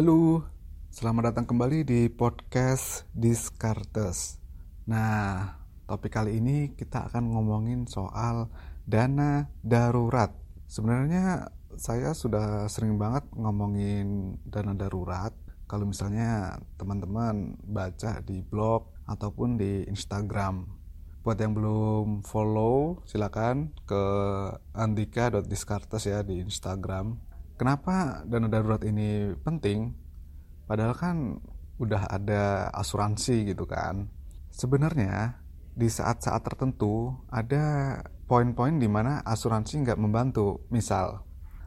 Halo, selamat datang kembali di podcast Discartes. Nah, topik kali ini kita akan ngomongin soal dana darurat. Sebenarnya saya sudah sering banget ngomongin dana darurat. Kalau misalnya teman-teman baca di blog ataupun di Instagram. Buat yang belum follow, silakan ke andika.discartes ya di Instagram Kenapa dana darurat ini penting? Padahal kan udah ada asuransi gitu kan. Sebenarnya di saat-saat tertentu ada poin-poin di mana asuransi nggak membantu. Misal,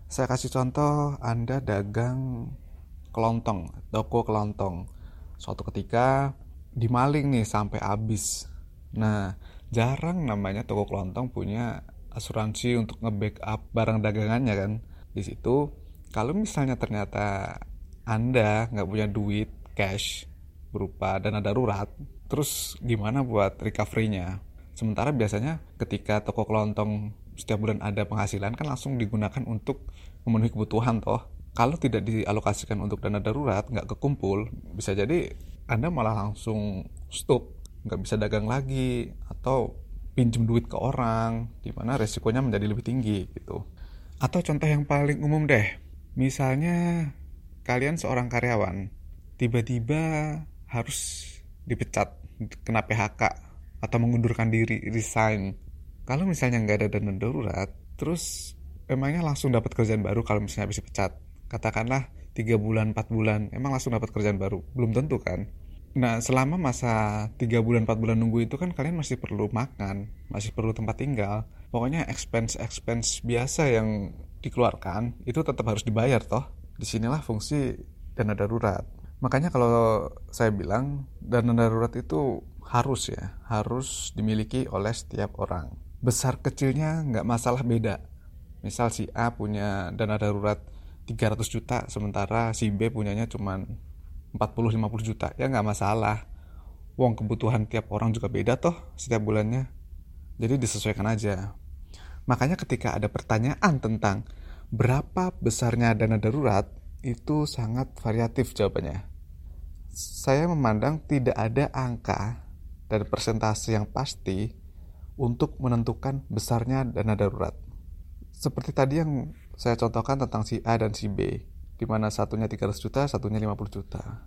saya kasih contoh Anda dagang kelontong, toko kelontong. Suatu ketika dimaling nih sampai habis. Nah, jarang namanya toko kelontong punya asuransi untuk nge-backup barang dagangannya kan. Di situ kalau misalnya ternyata Anda nggak punya duit cash berupa dana darurat, terus gimana buat recovery-nya? Sementara biasanya ketika toko kelontong setiap bulan ada penghasilan kan langsung digunakan untuk memenuhi kebutuhan toh. Kalau tidak dialokasikan untuk dana darurat, nggak kekumpul, bisa jadi Anda malah langsung stop, nggak bisa dagang lagi, atau pinjem duit ke orang, di mana resikonya menjadi lebih tinggi gitu. Atau contoh yang paling umum deh, Misalnya kalian seorang karyawan tiba-tiba harus dipecat, kena PHK atau mengundurkan diri, resign. Kalau misalnya nggak ada dana darurat, terus emangnya langsung dapat kerjaan baru kalau misalnya habis dipecat. Katakanlah 3 bulan, 4 bulan, emang langsung dapat kerjaan baru? Belum tentu kan? Nah, selama masa 3 bulan, 4 bulan nunggu itu kan kalian masih perlu makan, masih perlu tempat tinggal. Pokoknya expense-expense biasa yang dikeluarkan itu tetap harus dibayar toh. Di sinilah fungsi dana darurat. Makanya kalau saya bilang dana darurat itu harus ya, harus dimiliki oleh setiap orang. Besar kecilnya nggak masalah beda. Misal si A punya dana darurat 300 juta, sementara si B punyanya cuma 40-50 juta. Ya nggak masalah. Wong kebutuhan tiap orang juga beda toh setiap bulannya. Jadi disesuaikan aja. Makanya ketika ada pertanyaan tentang berapa besarnya dana darurat, itu sangat variatif jawabannya. Saya memandang tidak ada angka dan persentase yang pasti untuk menentukan besarnya dana darurat. Seperti tadi yang saya contohkan tentang si A dan si B, di mana satunya 300 juta, satunya 50 juta.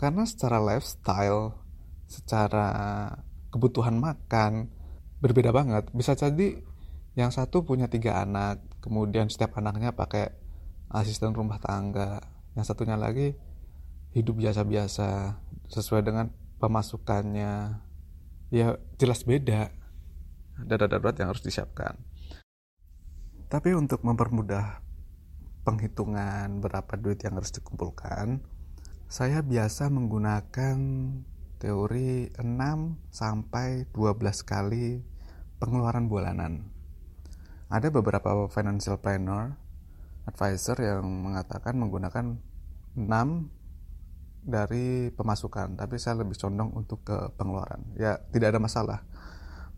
Karena secara lifestyle, secara kebutuhan makan, berbeda banget. Bisa jadi yang satu punya tiga anak kemudian setiap anaknya pakai asisten rumah tangga. Yang satunya lagi hidup biasa-biasa sesuai dengan pemasukannya. Ya jelas beda. Dana darurat yang harus disiapkan. Tapi untuk mempermudah penghitungan berapa duit yang harus dikumpulkan saya biasa menggunakan teori 6 sampai 12 kali pengeluaran bulanan ada beberapa financial planner advisor yang mengatakan menggunakan 6 dari pemasukan tapi saya lebih condong untuk ke pengeluaran. Ya tidak ada masalah.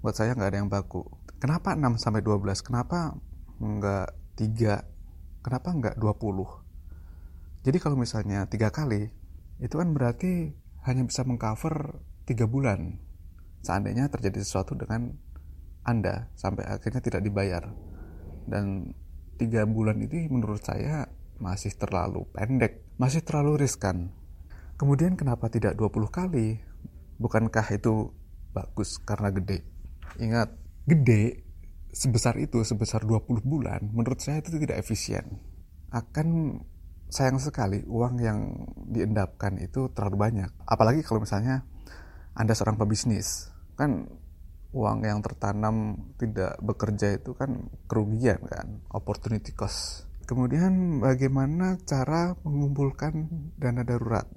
Buat saya nggak ada yang baku. Kenapa 6 sampai 12 kenapa nggak 3 kenapa nggak 20 jadi kalau misalnya tiga kali itu kan berarti hanya bisa mengcover tiga bulan. Seandainya terjadi sesuatu dengan anda sampai akhirnya tidak dibayar. Dan tiga bulan ini menurut saya masih terlalu pendek, masih terlalu riskan. Kemudian kenapa tidak 20 kali? Bukankah itu bagus karena gede? Ingat, gede sebesar itu, sebesar 20 bulan, menurut saya itu tidak efisien. Akan sayang sekali uang yang diendapkan itu terlalu banyak. Apalagi kalau misalnya Anda seorang pebisnis. Kan uang yang tertanam tidak bekerja itu kan kerugian kan, opportunity cost. Kemudian bagaimana cara mengumpulkan dana darurat?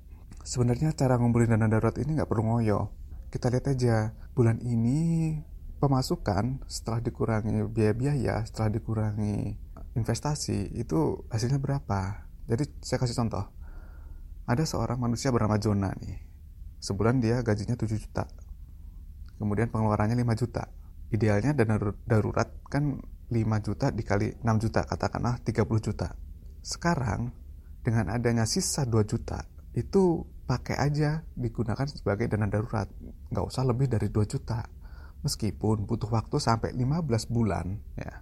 Sebenarnya cara ngumpulin dana darurat ini nggak perlu ngoyo. Kita lihat aja bulan ini pemasukan setelah dikurangi biaya-biaya, setelah dikurangi investasi itu hasilnya berapa? Jadi saya kasih contoh. Ada seorang manusia bernama Jonah nih. Sebulan dia gajinya 7 juta kemudian pengeluarannya 5 juta. Idealnya dana darurat kan 5 juta dikali 6 juta katakanlah 30 juta. Sekarang dengan adanya sisa 2 juta itu pakai aja digunakan sebagai dana darurat. Nggak usah lebih dari 2 juta. Meskipun butuh waktu sampai 15 bulan ya.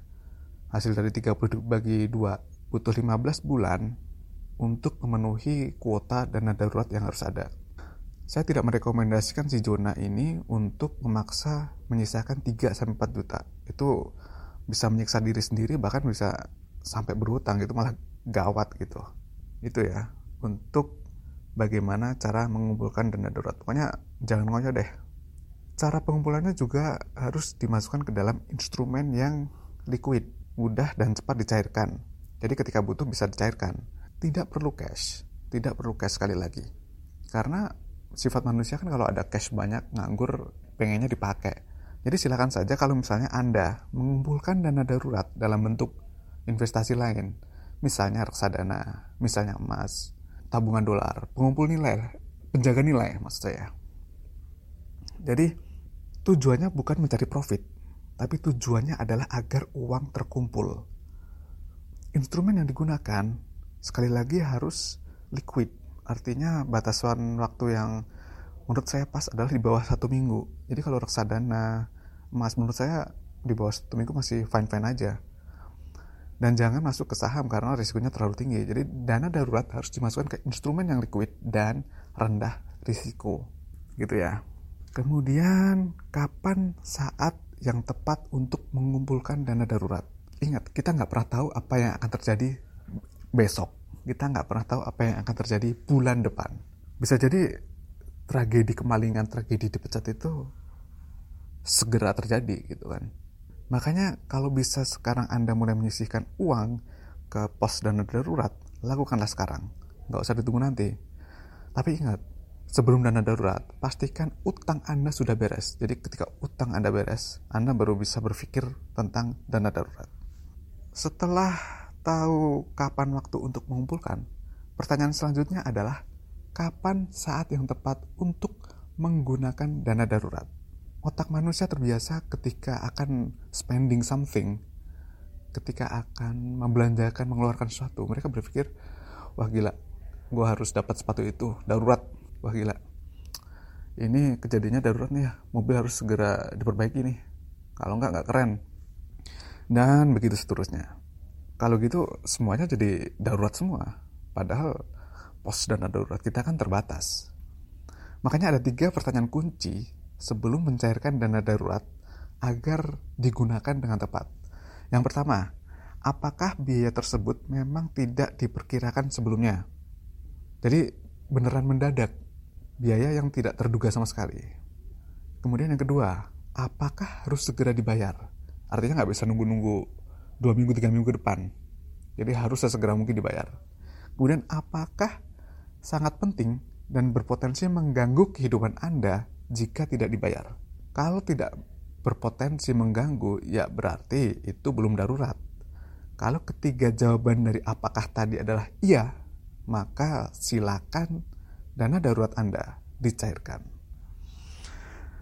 Hasil dari 30 bagi 2 butuh 15 bulan untuk memenuhi kuota dana darurat yang harus ada saya tidak merekomendasikan si zona ini untuk memaksa menyisakan 3 sampai 4 juta. Itu bisa menyiksa diri sendiri bahkan bisa sampai berhutang itu malah gawat gitu. Itu ya untuk bagaimana cara mengumpulkan dana darurat. Pokoknya jangan ngoyo deh. Cara pengumpulannya juga harus dimasukkan ke dalam instrumen yang liquid, mudah dan cepat dicairkan. Jadi ketika butuh bisa dicairkan. Tidak perlu cash, tidak perlu cash sekali lagi. Karena sifat manusia kan kalau ada cash banyak nganggur pengennya dipakai. Jadi silakan saja kalau misalnya anda mengumpulkan dana darurat dalam bentuk investasi lain misalnya reksadana misalnya emas tabungan dolar pengumpul nilai penjaga nilai maksud saya. Jadi tujuannya bukan mencari profit tapi tujuannya adalah agar uang terkumpul. Instrumen yang digunakan sekali lagi harus liquid artinya batasan waktu yang menurut saya pas adalah di bawah satu minggu. Jadi kalau reksadana emas menurut saya di bawah satu minggu masih fine fine aja. Dan jangan masuk ke saham karena risikonya terlalu tinggi. Jadi dana darurat harus dimasukkan ke instrumen yang liquid dan rendah risiko. Gitu ya. Kemudian kapan saat yang tepat untuk mengumpulkan dana darurat? Ingat kita nggak pernah tahu apa yang akan terjadi besok kita nggak pernah tahu apa yang akan terjadi bulan depan. Bisa jadi tragedi kemalingan, tragedi dipecat itu segera terjadi gitu kan. Makanya kalau bisa sekarang Anda mulai menyisihkan uang ke pos dana darurat, lakukanlah sekarang. Nggak usah ditunggu nanti. Tapi ingat, sebelum dana darurat, pastikan utang Anda sudah beres. Jadi ketika utang Anda beres, Anda baru bisa berpikir tentang dana darurat. Setelah tahu kapan waktu untuk mengumpulkan, pertanyaan selanjutnya adalah kapan saat yang tepat untuk menggunakan dana darurat. Otak manusia terbiasa ketika akan spending something, ketika akan membelanjakan, mengeluarkan sesuatu, mereka berpikir, wah gila, gue harus dapat sepatu itu, darurat, wah gila. Ini kejadiannya darurat nih ya, mobil harus segera diperbaiki nih. Kalau nggak, nggak keren. Dan begitu seterusnya kalau gitu semuanya jadi darurat semua. Padahal pos dana darurat kita kan terbatas. Makanya ada tiga pertanyaan kunci sebelum mencairkan dana darurat agar digunakan dengan tepat. Yang pertama, apakah biaya tersebut memang tidak diperkirakan sebelumnya? Jadi beneran mendadak, biaya yang tidak terduga sama sekali. Kemudian yang kedua, apakah harus segera dibayar? Artinya nggak bisa nunggu-nunggu dua minggu tiga minggu ke depan. Jadi harus sesegera mungkin dibayar. Kemudian apakah sangat penting dan berpotensi mengganggu kehidupan anda jika tidak dibayar? Kalau tidak berpotensi mengganggu ya berarti itu belum darurat. Kalau ketiga jawaban dari apakah tadi adalah iya maka silakan dana darurat anda dicairkan.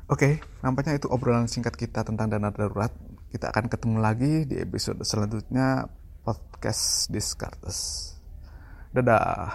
Oke, nampaknya itu obrolan singkat kita tentang dana darurat. Kita akan ketemu lagi di episode selanjutnya podcast Discartes. Dadah.